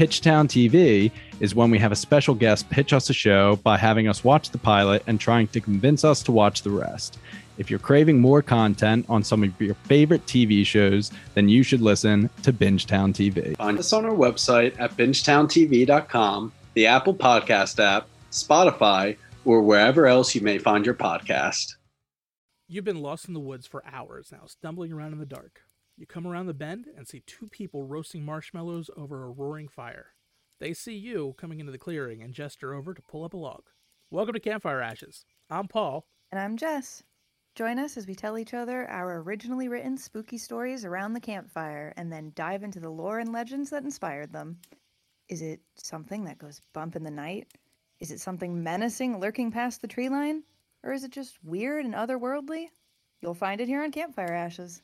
Pitchtown TV is when we have a special guest pitch us a show by having us watch the pilot and trying to convince us to watch the rest. If you're craving more content on some of your favorite TV shows, then you should listen to Bingetown TV. Find us on our website at bingetowntv.com, the Apple Podcast app, Spotify, or wherever else you may find your podcast. You've been lost in the woods for hours now, stumbling around in the dark. You come around the bend and see two people roasting marshmallows over a roaring fire. They see you coming into the clearing and gesture over to pull up a log. Welcome to Campfire Ashes. I'm Paul. And I'm Jess. Join us as we tell each other our originally written spooky stories around the campfire and then dive into the lore and legends that inspired them. Is it something that goes bump in the night? Is it something menacing lurking past the tree line? Or is it just weird and otherworldly? You'll find it here on Campfire Ashes.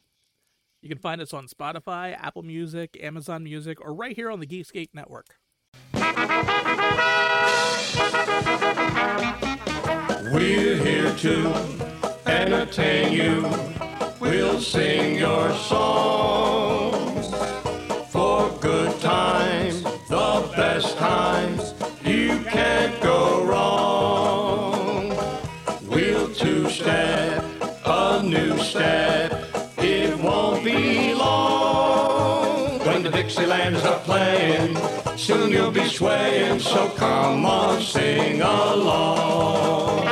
You can find us on Spotify, Apple Music, Amazon Music, or right here on the Geekscape Network. We're here to entertain you. We'll sing your songs for good times, the best times. Playing. Soon you'll be swaying, so come on, sing along.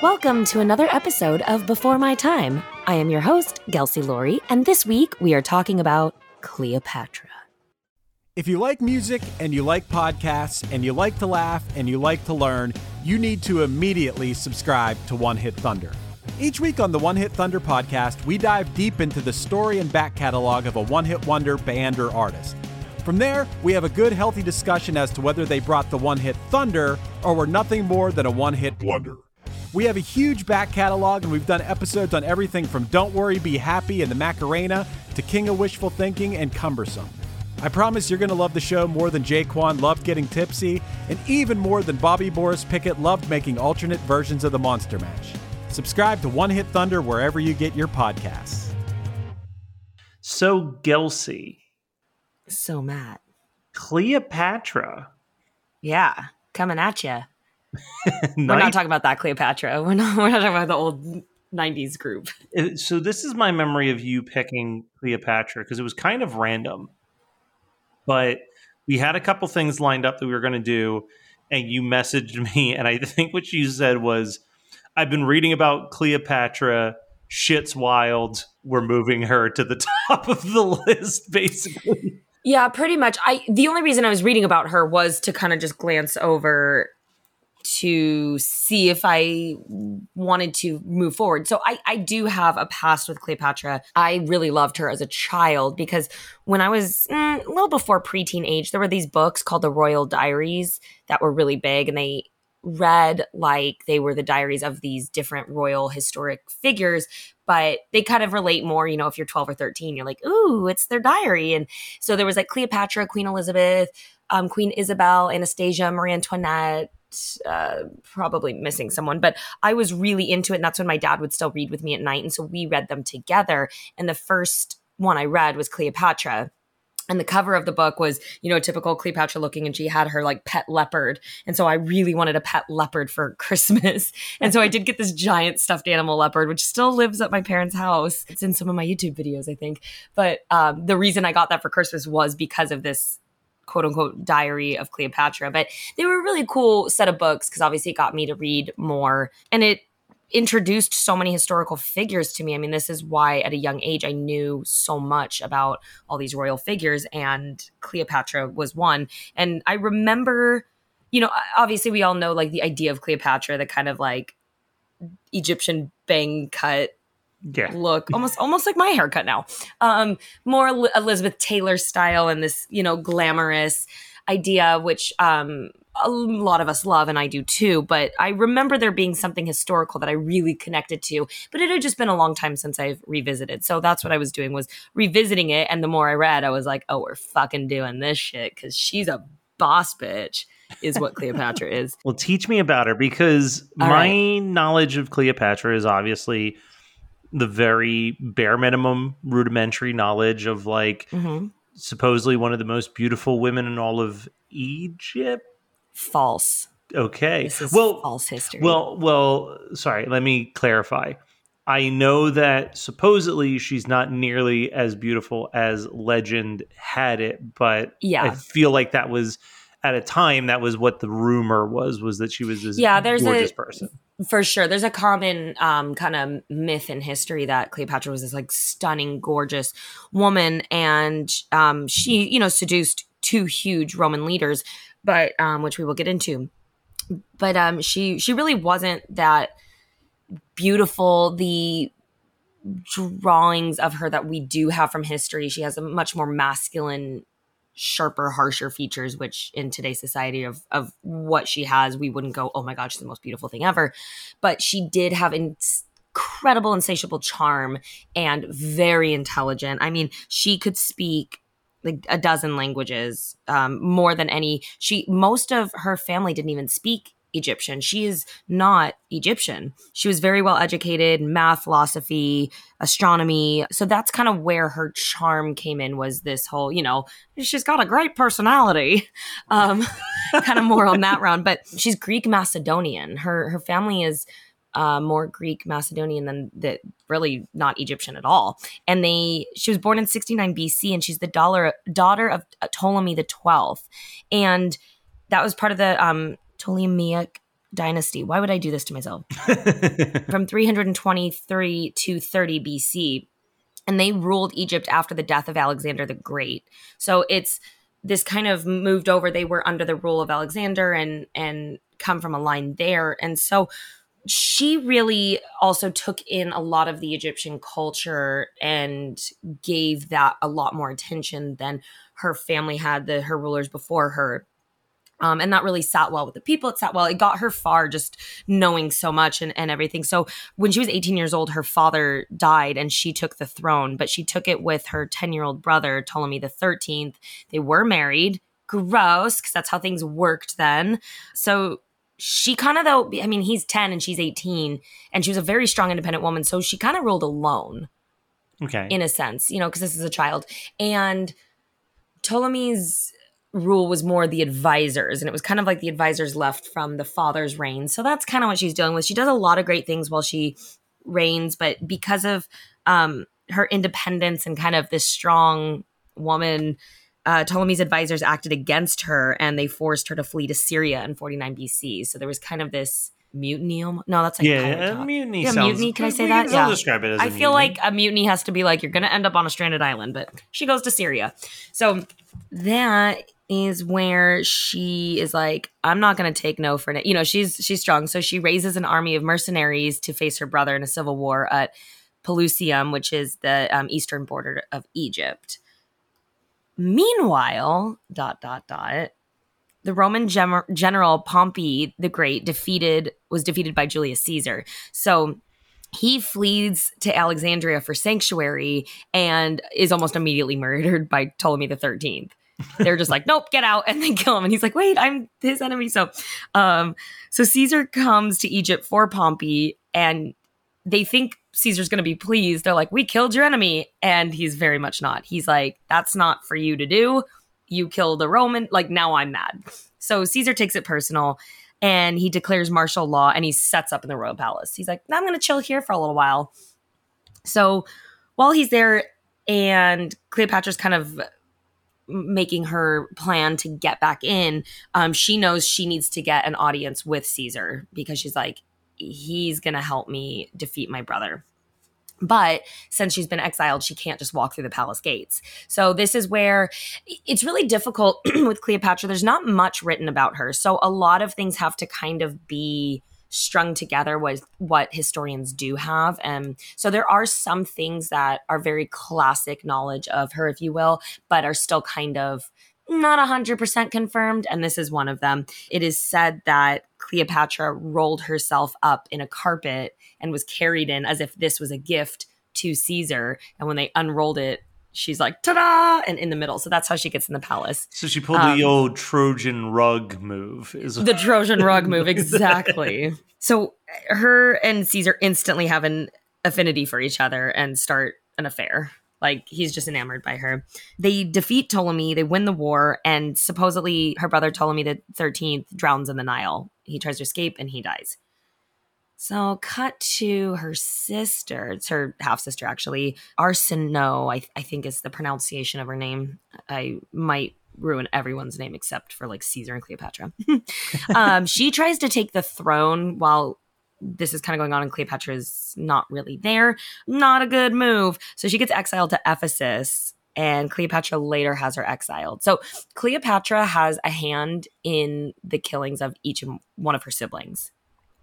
Welcome to another episode of Before My Time. I am your host, Gelsey Laurie, and this week we are talking about Cleopatra. If you like music and you like podcasts and you like to laugh and you like to learn, you need to immediately subscribe to One Hit Thunder. Each week on the One Hit Thunder podcast, we dive deep into the story and back catalog of a one hit wonder band or artist. From there, we have a good, healthy discussion as to whether they brought the one hit thunder or were nothing more than a one hit wonder. We have a huge back catalog, and we've done episodes on everything from Don't Worry, Be Happy and the Macarena to King of Wishful Thinking and Cumbersome. I promise you're going to love the show more than J-Kwon loved getting tipsy, and even more than Bobby Boris Pickett loved making alternate versions of the Monster Mash. Subscribe to One Hit Thunder wherever you get your podcasts. So, Gelsey, So, Matt. Cleopatra. Yeah, coming at you. We're not talking about that Cleopatra. We're not, we're not talking about the old 90s group. So this is my memory of you picking Cleopatra because it was kind of random. But we had a couple things lined up that we were going to do, and you messaged me, and I think what you said was, "I've been reading about Cleopatra. Shit's wild. We're moving her to the top of the list, basically." Yeah, pretty much. I the only reason I was reading about her was to kind of just glance over to see if I wanted to move forward. So I, I do have a past with Cleopatra. I really loved her as a child because when I was mm, a little before preteen age, there were these books called the Royal Diaries that were really big and they read like they were the diaries of these different royal historic figures but they kind of relate more you know if you're 12 or 13 you're like ooh it's their diary and so there was like cleopatra queen elizabeth um, queen isabel anastasia marie antoinette uh, probably missing someone, but I was really into it. And that's when my dad would still read with me at night. And so we read them together. And the first one I read was Cleopatra. And the cover of the book was, you know, typical Cleopatra looking, and she had her like pet leopard. And so I really wanted a pet leopard for Christmas. And so I did get this giant stuffed animal leopard, which still lives at my parents' house. It's in some of my YouTube videos, I think. But um, the reason I got that for Christmas was because of this quote unquote diary of Cleopatra. But they were a really cool set of books because obviously it got me to read more. And it introduced so many historical figures to me. I mean, this is why at a young age I knew so much about all these royal figures, and Cleopatra was one. And I remember you know, obviously we all know like the idea of Cleopatra, the kind of like Egyptian bang cut Yeah. look, almost almost like my haircut now. Um, more Eli- Elizabeth Taylor style and this, you know, glamorous idea, which um, a lot of us love, and I do too. But I remember there being something historical that I really connected to. But it had just been a long time since I've revisited, so that's what I was doing was revisiting it. And the more I read, I was like, oh, we're fucking doing this shit because she's a boss bitch, is what Cleopatra is. Well, teach me about her because All my knowledge of Cleopatra is obviously the very bare minimum rudimentary knowledge of like hmm supposedly one of the most beautiful women in all of Egypt. False. Okay. This is well, false history. well, well, sorry, let me clarify. I know that supposedly she's not nearly as beautiful as legend had it, but Yeah. I feel like that was at a time that was what the rumor was was that she was this Yeah, there's a- gorgeous person. For sure. There's a common um, kind of myth in history that cleopatra was this like stunning gorgeous woman and um, she you know seduced two huge roman leaders but um, which we will get into. But um, she she really wasn't that beautiful. The drawings of her that we do have from history she has a much more masculine sharper harsher features which in today's society of of what she has we wouldn't go oh my god she's the most beautiful thing ever. But she did have incredible insatiable charm and very intelligent. I mean she could speak like a dozen languages um, more than any she most of her family didn't even speak egyptian. She is not egyptian. She was very well educated math philosophy astronomy. So that's kind of where her charm came in was this whole you know she's got a great personality. Um kind of more on that round but she's greek macedonian. Her her family is uh, more Greek Macedonian than that, really not Egyptian at all. And they she was born in 69 BC and she's the dollar, daughter of Ptolemy the 12th. And that was part of the um, Ptolemaic dynasty. Why would I do this to myself? From 323 to 30 BC. And they ruled Egypt after the death of Alexander the Great. So it's this kind of moved over. They were under the rule of Alexander and and come from a line there. And so she really also took in a lot of the Egyptian culture and gave that a lot more attention than her family had, the her rulers before her. Um, and that really sat well with the people. It sat well. It got her far just knowing so much and, and everything. So when she was 18 years old, her father died and she took the throne, but she took it with her 10 year old brother, Ptolemy the 13th. They were married. Gross, because that's how things worked then. So she kind of though i mean he's 10 and she's 18 and she was a very strong independent woman so she kind of ruled alone okay. in a sense you know because this is a child and ptolemy's rule was more the advisors and it was kind of like the advisors left from the father's reign so that's kind of what she's dealing with she does a lot of great things while she reigns but because of um her independence and kind of this strong woman uh, Ptolemy's advisors acted against her and they forced her to flee to Syria in 49 BC. So there was kind of this mutiny. No, that's like yeah, a mutiny. Yeah, sounds, mutiny. Can I say that? Yeah. describe it as. a I feel mutiny. like a mutiny has to be like you're going to end up on a stranded island, but she goes to Syria. So that is where she is like, I'm not going to take no for it. You know, she's she's strong, so she raises an army of mercenaries to face her brother in a civil war at Pelusium, which is the um, eastern border of Egypt. Meanwhile, dot dot dot, the Roman gem- general Pompey the Great defeated was defeated by Julius Caesar. So he flees to Alexandria for sanctuary and is almost immediately murdered by Ptolemy the Thirteenth. They're just like, nope, get out, and they kill him. And he's like, wait, I'm his enemy. So, um, so Caesar comes to Egypt for Pompey, and they think Caesar's going to be pleased. They're like, we killed your enemy, and he's very much not. He's like, that's not for you to do. You killed a Roman. Like now, I'm mad. So Caesar takes it personal, and he declares martial law, and he sets up in the royal palace. He's like, I'm going to chill here for a little while. So while he's there, and Cleopatra's kind of making her plan to get back in, um, she knows she needs to get an audience with Caesar because she's like, he's gonna help me defeat my brother. But since she's been exiled, she can't just walk through the palace gates. So this is where it's really difficult with Cleopatra. There's not much written about her. So a lot of things have to kind of be strung together with what historians do have. And so there are some things that are very classic knowledge of her, if you will, but are still kind of not 100% confirmed. And this is one of them. It is said that Cleopatra rolled herself up in a carpet and was carried in as if this was a gift to Caesar. And when they unrolled it, she's like ta-da and in the middle so that's how she gets in the palace So she pulled Um, the old Trojan rug move. Is the trojan rug move exactly so her and caesar instantly have an affinity for each other and start an affair like he's just enamored by her. They defeat ptolemy they win the war and supposedly her brother ptolemy the 13th drowns in the nile. He tries to escape and he dies. So cut to her sister it's her half sister actually. Arsinoe I, I think is the pronunciation of her name. I might ruin everyone's name except for like caesar and cleopatra. Um, she tries to take the throne while this is kind of going on and Cleopatra's not really there. Not a good move. So she gets exiled to Ephesus and Cleopatra later has her exiled. So Cleopatra has a hand in the killings of each one of her siblings,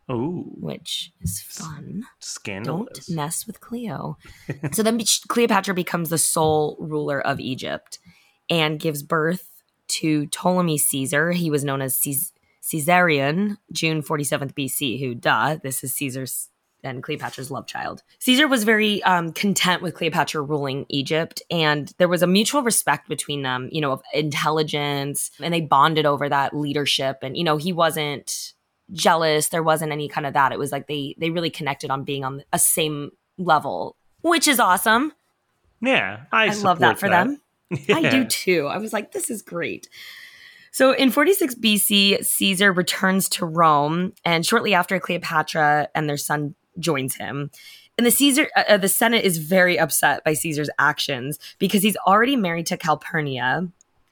Ooh, which is fun. scandalous. Don't mess with Cleo. so then Cleopatra becomes the sole ruler of Egypt and gives birth to Ptolemy Caesar. He was known as Caes- Caesarion, June 47th BC, who, duh, this is Caesar's and Cleopatra's love child. Caesar was very um, content with Cleopatra ruling Egypt, and there was a mutual respect between them, you know, of intelligence, and they bonded over that leadership. And, you know, he wasn't jealous. There wasn't any kind of that. It was like they they really connected on being on a same level, which is awesome. Yeah, I, I, love that for them. I do too. I was like, this is great. So in 46 BC, Caesar returns to Rome, and shortly after, Cleopatra and their son joins him. And the Caesar, uh, uh, the Senate is very upset by Caesar's actions because he's already married to Calpurnia,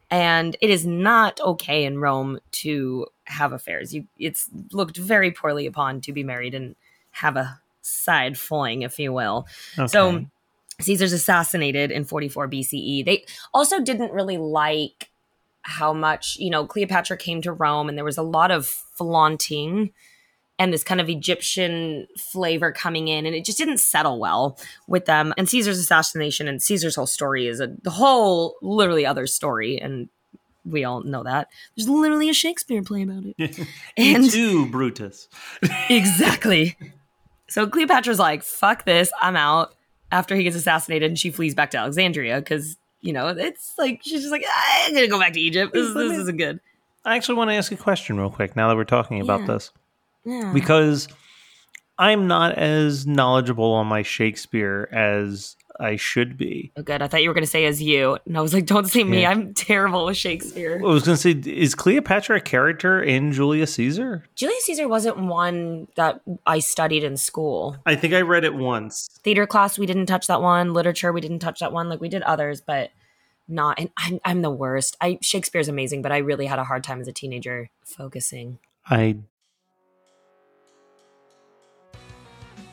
and it is not okay in Rome to have affairs. You, it's looked very poorly upon to be married and have a side fling, if you will. So Caesar's assassinated in 44 BCE. They also didn't really like how much, you know, Cleopatra came to Rome and there was a lot of flaunting and this kind of Egyptian flavor coming in, and it just didn't settle well with them. And Caesar's assassination and Caesar's whole story is a the whole literally other story, and we all know that. There's literally a Shakespeare play about it. And too, Brutus. exactly. So Cleopatra's like, fuck this, I'm out. After he gets assassinated, and she flees back to Alexandria because, you know, it's like, she's just like, ah, I'm going to go back to Egypt. This, this isn't good. I actually want to ask a question real quick now that we're talking about Yeah. this. Yeah. because I'm not as knowledgeable on my Shakespeare as I should be. Oh, good. I thought you were going to say as you. And I was like, don't say me. Yeah. I'm terrible with Shakespeare. I was going to say, is Cleopatra a character in Julius Caesar? Julius Caesar wasn't one that I studied in school. I think I read it once. Theater class, we didn't touch that one. Literature, we didn't touch that one. Like we did others, but not. And I'm, I'm the worst. I Shakespeare's amazing, but I really had a hard time as a teenager focusing. I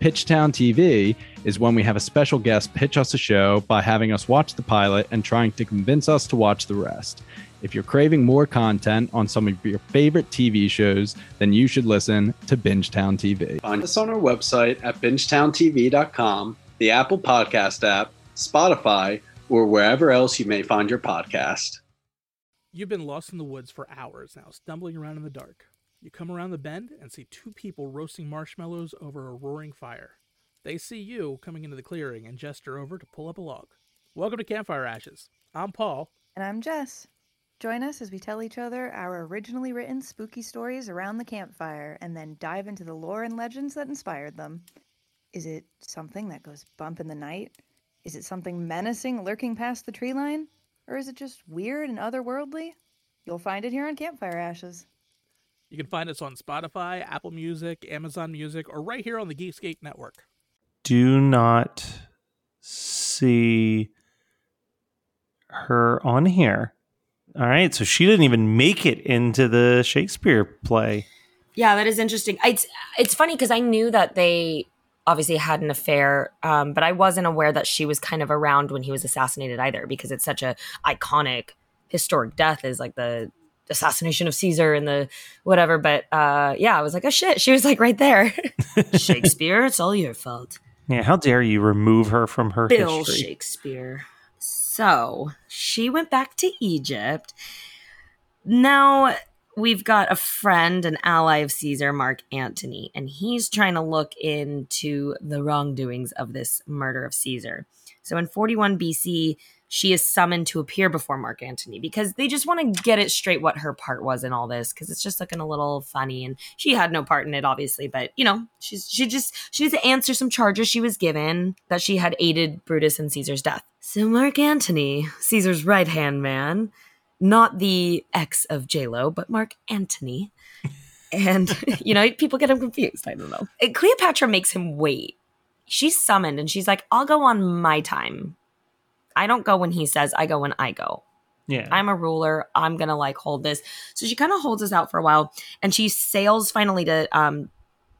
Pitchtown TV is when we have a special guest pitch us a show by having us watch the pilot and trying to convince us to watch the rest. If you're craving more content on some of your favorite TV shows, then you should listen to Bingetown TV. Find us on our website at bingetowntv.com, the Apple Podcast app, Spotify, or wherever else you may find your podcast. You've been lost in the woods for hours now, stumbling around in the dark. You come around the bend and see two people roasting marshmallows over a roaring fire. They see you coming into the clearing and gesture over to pull up a log. Welcome to Campfire Ashes. I'm Paul. And I'm Jess. Join us as we tell each other our originally written spooky stories around the campfire and then dive into the lore and legends that inspired them. Is it something that goes bump in the night? Is it something menacing lurking past the tree line? Or is it just weird and otherworldly? You'll find it here on Campfire Ashes. You can find us on Spotify, Apple Music, Amazon Music, or right here on the Geekscape Network. Do not see her on here. All right, so she didn't even make it into the Shakespeare play. Yeah, that is interesting. It's it's funny because I knew that they obviously had an affair, um, but I wasn't aware that she was kind of around when he was assassinated either, because it's such a iconic historic death is like the assassination of Caesar and the whatever. But uh, yeah, I was like, oh shit, she was like right there. Shakespeare, it's all your fault. Yeah, how dare you remove her from her Bill history? Shakespeare. So she went back to Egypt. Now we've got a friend, an ally of Caesar, Mark Antony, and he's trying to look into the wrongdoings of this murder of Caesar. So in 41 BC, she is summoned to appear before Mark Antony because they just want to get it straight what her part was in all this because it's just looking a little funny and she had no part in it obviously but you know she's she just she needs to answer some charges she was given that she had aided Brutus in Caesar's death. So Mark Antony, Caesar's right hand man, not the ex of J Lo, but Mark Antony. And you know, people get him confused. I don't know. Cleopatra makes him wait. She's summoned and she's like, I'll go on my time. I don't go when he says, I go when I go. Yeah. I'm a ruler. I'm gonna like hold this. So she kind of holds us out for a while, and she sails finally to um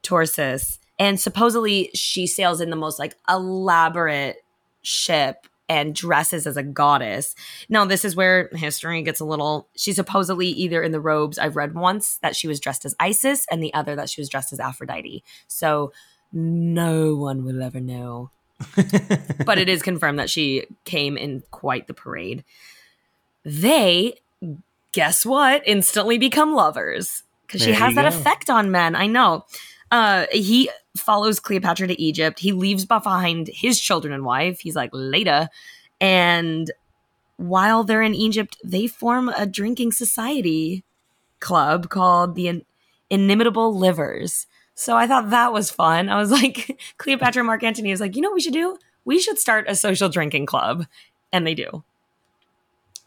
Tarsus, and supposedly she sails in the most like elaborate ship and dresses as a goddess. Now this is where history gets a little. She's supposedly either in the robes I've read once that she was dressed as Isis, and the other that she was dressed as Aphrodite. So no one will ever know but it is confirmed that she came in quite the parade. They, guess what, instantly become lovers because she has that go. effect on men. I know. Uh, he follows Cleopatra to Egypt. He leaves behind his children and wife. He's like, later. And while they're in Egypt, they form a drinking society club called the In- Inimitable Livers. So I thought that was fun. I was like, Cleopatra and Mark Antony is like, you know what we should do? We should start a social drinking club. And they do.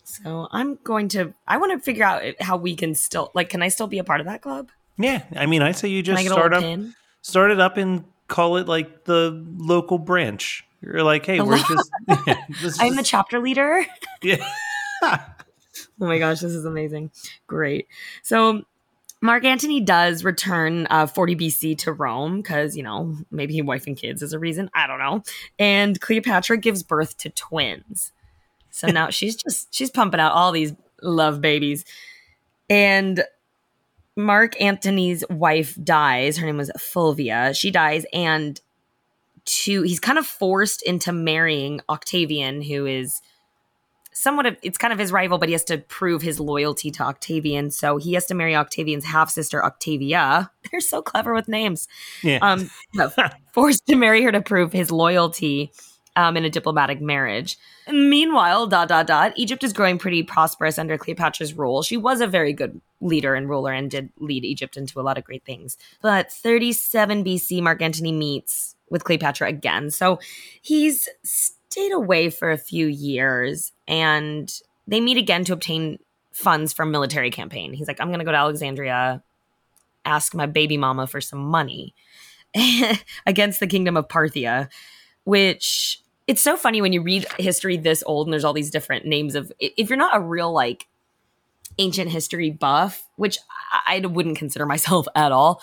So I'm going to, I want to figure out how we can still, like, can I still be a part of that club? yeah. I mean, I say you just start up, pin? start it up, and call it like the local branch. You're like, hey, The we're lo- just. Yeah, I'm the chapter leader. yeah. Oh my gosh, this is amazing. Great. So Mark Antony does return uh, 40 BC to Rome because, you know, maybe wife and kids is a reason. I don't know. And Cleopatra gives birth to twins. So now she's just, she's pumping out all these love babies. And Mark Antony's wife dies. Her name was Fulvia. She dies. And to, he's kind of forced into marrying Octavian, who is somewhat of it's kind of his rival, but he has to prove his loyalty to Octavian. So he has to marry Octavian's half sister, Octavia. They're so clever with names. Yeah. Um, forced to marry her to prove his loyalty um, in a diplomatic marriage. Meanwhile, dot dot dot, Egypt is growing pretty prosperous under Cleopatra's rule. She was a very good leader and ruler and did lead Egypt into a lot of great things. But 37 BC, Mark Antony meets with Cleopatra again. So he's stayed away for a few years and they meet again to obtain funds for a military campaign. He's like, I'm going to go to Alexandria, ask my baby mama for some money against the kingdom of Parthia, which it's so funny when you read history this old and there's all these different names of if you're not a real like ancient history buff, which I wouldn't consider myself at all.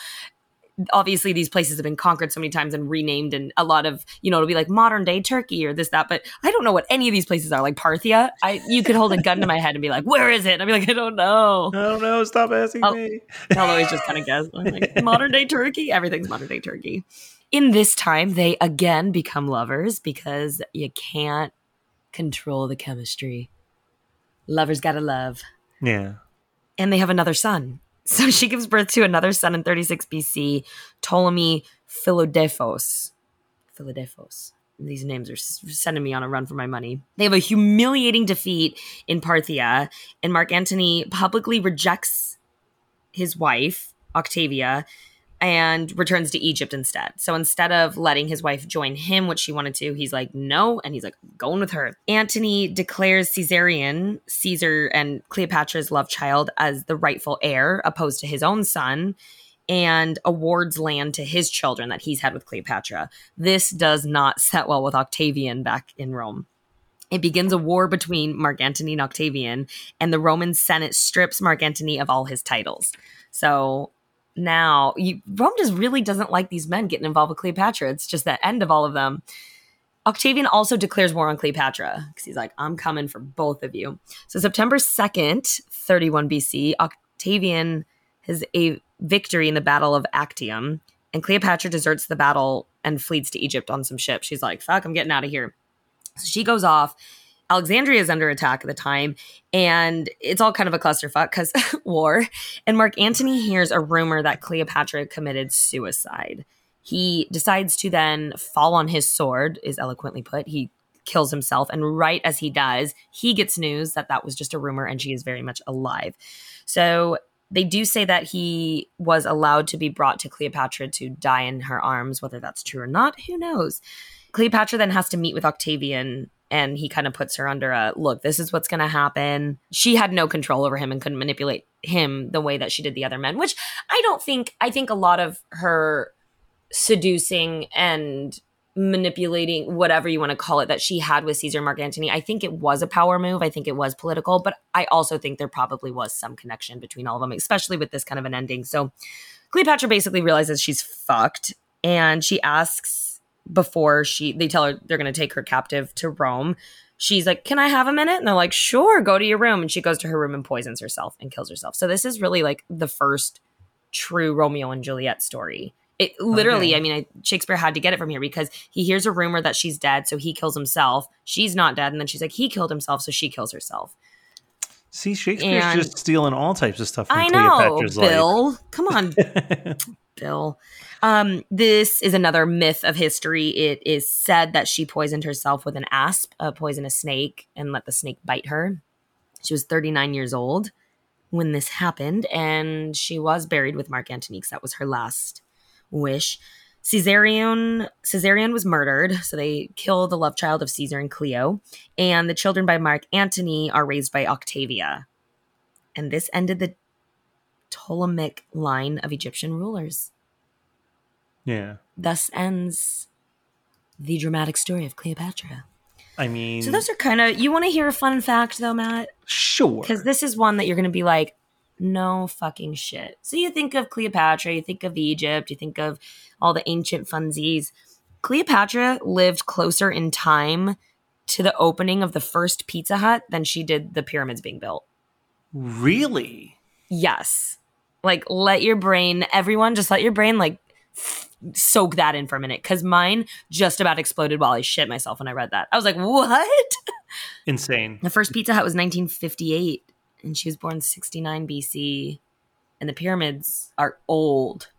Obviously, these places have been conquered so many times and renamed, and a lot of you know it'll be like modern day Turkey or this that. But I don't know what any of these places are. Like Parthia, I you could hold a gun to my head and be like, "Where is it?" And I'd be like, "I don't know." I don't know. Stop asking Oh. me. I'll always just kind of guess. Like, modern day Turkey, everything's modern day Turkey. In this time, they again become lovers because you can't control the chemistry. Lovers gotta love. Yeah. And they have another son. So she gives birth to another son in 36 BC, Ptolemy Philodephos. Philodephos. these names are sending me on a run for my money. They have a humiliating defeat in Parthia, and Mark Antony publicly rejects his wife, Octavia, and returns to Egypt instead. So instead of letting his wife join him, which she wanted to, he's like, no. And he's like, going with her. Antony declares Caesarion, Caesar and Cleopatra's love child, as the rightful heir, opposed to his own son, and awards land to his children that he's had with Cleopatra. This does not set well with Octavian back in Rome. It begins a war between Mark Antony and Octavian, and the Roman Senate strips Mark Antony of all his titles. So now you, Rome just really doesn't like these men getting involved with Cleopatra. It's just the end of all of them. Octavian also declares war on Cleopatra because he's like, I'm coming for both of you. So September 2nd, 31 BC, Octavian has a victory in the Battle of Actium, and Cleopatra deserts the battle and flees to Egypt on some ship. She's like, fuck, I'm getting out of here. So she goes off. Alexandria is under attack at the time, and it's all kind of a clusterfuck because war. And Mark Antony hears a rumor that Cleopatra committed suicide. He decides to then fall on his sword, is eloquently put. He kills himself, and right as he does, he gets news that that was just a rumor and she is very much alive. So they do say that he was allowed to be brought to Cleopatra to die in her arms. Whether that's true or not, who knows? Cleopatra then has to meet with Octavian and he kind of puts her under a look, this is what's going to happen. She had no control over him and couldn't manipulate him the way that she did the other men, which I don't think, I think a lot of her seducing and manipulating whatever you want to call it that she had with Caesar Mark Antony. I think it was a power move. I think it was political, but I also think there probably was some connection between all of them, especially with this kind of an ending. So Cleopatra basically realizes she's fucked and she asks before she they tell her they're going to take her captive to Rome. She's like, "Can I have a minute?" And they're like, "Sure, go to your room." And she goes to her room and poisons herself and kills herself. So this is really like the first true Romeo and Juliet story. It literally, Okay. I mean, I, Shakespeare had to get it from here because he hears a rumor that she's dead, so he kills himself. She's not dead, and then she's like, he killed himself, so she kills herself. See, Shakespeare's And- just stealing all types of stuff from I know, Cleopatra's life. Bill. Come on, Bill. Um, this is another myth of history. It is said that she poisoned herself with an asp, a poisonous snake, and let the snake bite her. She was 39 years old when this happened, and she was buried with Mark Antony that was her last wish. Caesarion Caesarion was murdered, so they kill the love child of Caesar and Cleo, and the children by Mark Antony are raised by Octavia. And this ended the Ptolemaic line of Egyptian rulers. Yeah. Thus ends the dramatic story of Cleopatra. I mean, So those are kind of you want to hear a fun fact though, Matt? sure. Because this is one that you're going to be like, no fucking shit. So you think of Cleopatra, you think of Egypt, you think of all the ancient funsies. Cleopatra lived closer in time to the opening of the first Pizza Hut than she did the pyramids being built. Really? Yes. Like let your brain, everyone, just let your brain like soak that in for a minute. Cause mine just about exploded while I shit myself when I read that. I was like, what? Insane. The first Pizza Hut was 1958, and she was born 69 BC. And the pyramids are old.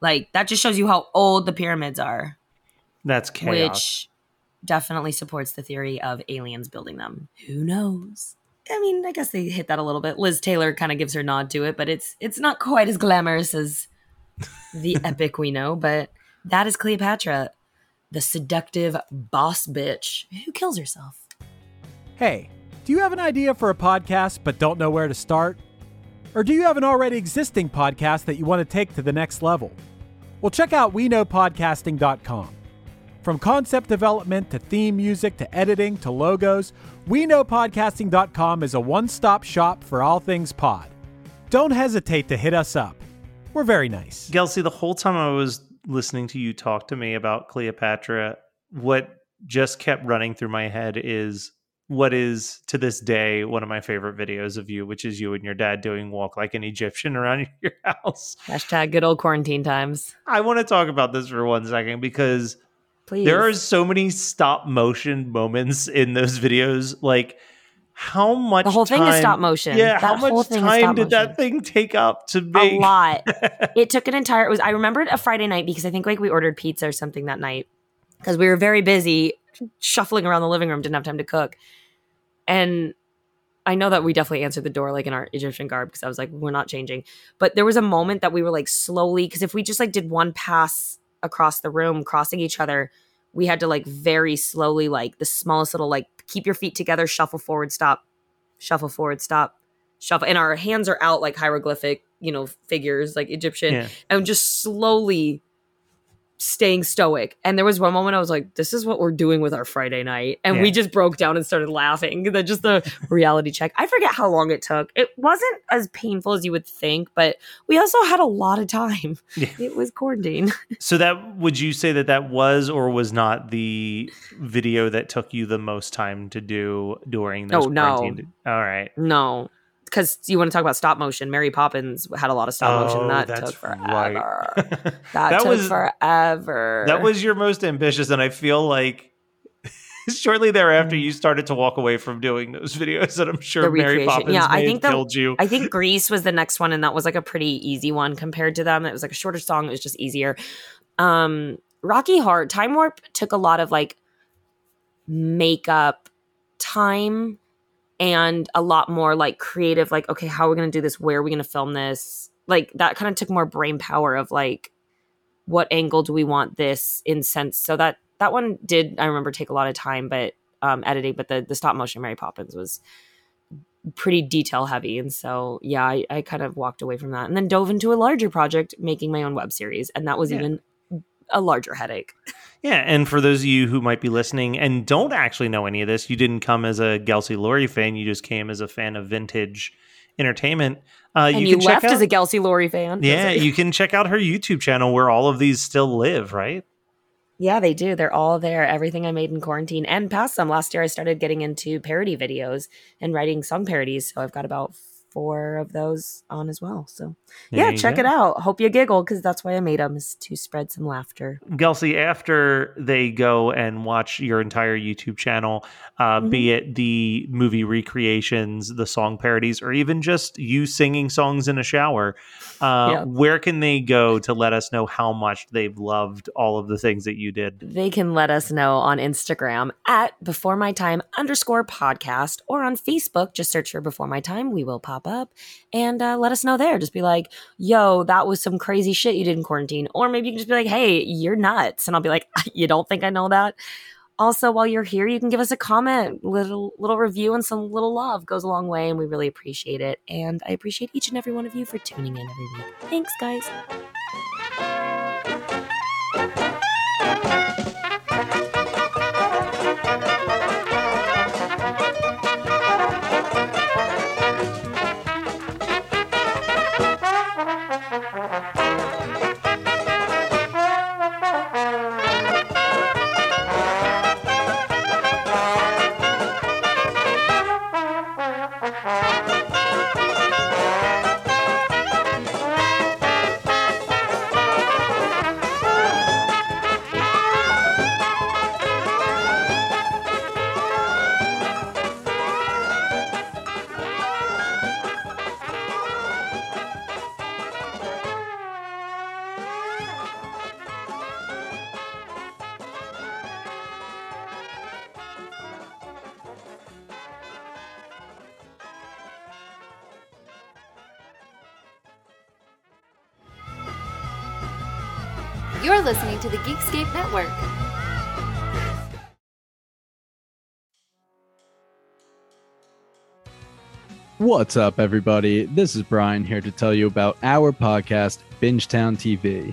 Like that just shows you how old the pyramids are, That's chaos. which definitely supports the theory of aliens building them. Who knows? I mean, I guess they hit that a little bit. Liz Taylor kind of gives her nod to it, but it's it's not quite as glamorous as the epic we know. But that is Cleopatra, the seductive boss bitch who kills herself. Hey, do you have an idea for a podcast but don't know where to start? Or do you have an already existing podcast that you want to take to the next level? Well, check out WeKnowPodcasting.com. From concept development to theme music to editing to logos, WeKnowPodcasting.com is a one stop shop for all things pod. Don't hesitate to hit us up. We're very nice. Gelsey, the whole time I was listening to you talk to me about Cleopatra, what just kept running through my head is what is to this day one of my favorite videos of you, which is you and your dad doing walk like an Egyptian around your house. Hashtag good old quarantine times. I want to talk about this for one second because Please. there are so many stop motion moments in those videos. Like, how much The whole thing is stop motion. Yeah, That how much time did that thing take up to make? a lot. it took an entire. It was I remembered a Friday night because I think like we ordered pizza or something that night, because we were very busy shuffling around the living room, didn't have time to cook. And I know that we definitely answered the door like in our Egyptian garb because I was like, we're not changing. But there was a moment that we were like slowly, because if we just like did one pass across the room, crossing each other, we had to like very slowly, like the smallest little, like keep your feet together, shuffle forward, stop, shuffle forward, stop, shuffle. And our hands are out like hieroglyphic, you know, figures like Egyptian, Yeah. and just slowly staying stoic. And there was one moment I was like, this is what we're doing with our Friday night. And we just broke down and started laughing. Then just the reality check. I forget how long it took. It wasn't as painful as you would think, but we also had a lot of time. Yeah. It was quarantine. So that would you say that that was or was not the video that took you the most time to do during those Oh, no. All right. No. Because you want to talk about stop motion. Mary Poppins had a lot of stop motion. Oh, That took forever. right. That, That took was- forever. That was your most ambitious, and I feel like shortly thereafter you started to walk away from doing those videos, and I'm sure Mary. Poppins Yeah, I think that- killed you. I think Grease was the next one, and that was like a pretty easy one compared to them. It was like a shorter song. It was just easier. Um, Rocky Heart, Time Warp took a lot of like makeup time and a lot more like creative, like, okay, how are we going to do this? Where are we going to film this? Like, that kind of took more brain power of like, what angle do we want this in sense? So that, that one did, I remember, take a lot of time, but um, editing, but the, the stop motion Mary Poppins was pretty detail heavy. And so, yeah, I, I kind of walked away from that and then dove into a larger project, making my own web series. And that was Yeah. even a larger headache. Yeah, and for those of you who might be listening and don't actually know any of this, you didn't come as a Gelsey Laurie fan. You just came as a fan of vintage entertainment. Uh, and you, you, can check left out, as a Gelsey Laurie fan. yeah, you can check out her YouTube channel where all of these still live. Right? Yeah, they do. They're all there. Everything I made in quarantine and past them. Last year, I started getting into parody videos and writing song parodies. So I've got about four of those on as well. So yeah, check go. it out. Hope you giggle because that's why I made them is to spread some laughter. Gelsey, after they go and watch your entire YouTube channel, uh, Mm-hmm. be it the movie recreations, the song parodies, or even just you singing songs in a shower, uh, Yeah. where can they go to let us know how much they've loved all of the things that you did? They can let us know on Instagram at before my time underscore podcast or on Facebook. Just search for before my time. We will pop up and uh, let us know there. Just be like, yo, that was some crazy shit you did in quarantine. Or maybe you can just be like, hey, you're nuts. And I'll be like, you don't think I know that? Also, while you're here, you can give us a comment, little little review, and some little love goes a long way, and we really appreciate it. And I appreciate each and every one of you for tuning in every week. Thanks, guys. You're listening to the Geekscape Network. What's up, everybody? This is Brian here to tell you about our podcast, Bingetown TV.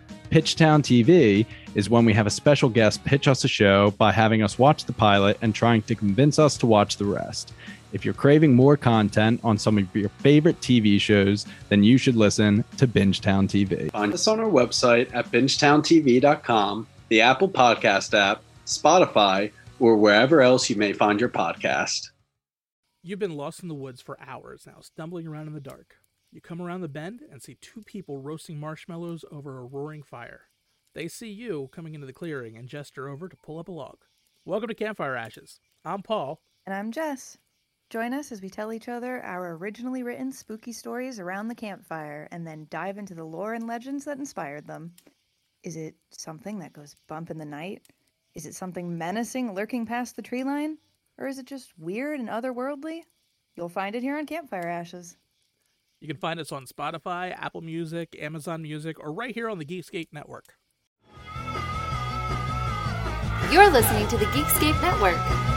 Pitchtown TV is when we have a special guest pitch us a show by having us watch the pilot and trying to convince us to watch the rest. If you're craving more content on some of your favorite TV shows, then you should listen to Bingetown TV. Find us on our website at bingetowntv.com, the Apple Podcast app, Spotify, or wherever else you may find your podcast. You've been lost in the woods for hours now, stumbling around in the dark. You come around the bend and see two people roasting marshmallows over a roaring fire. They see you coming into the clearing and gesture over to pull up a log. Welcome to Campfire Ashes. I'm Paul. And I'm Jess. Join us as we tell each other our originally written spooky stories around the campfire and then dive into the lore and legends that inspired them. Is it something that goes bump in the night? Is it something menacing lurking past the tree line? Or is it just weird and otherworldly? You'll find it here on Campfire Ashes. You can find us on Spotify, Apple Music, Amazon Music, or right here on the Geekscape Network. You're listening to the Geekscape Network.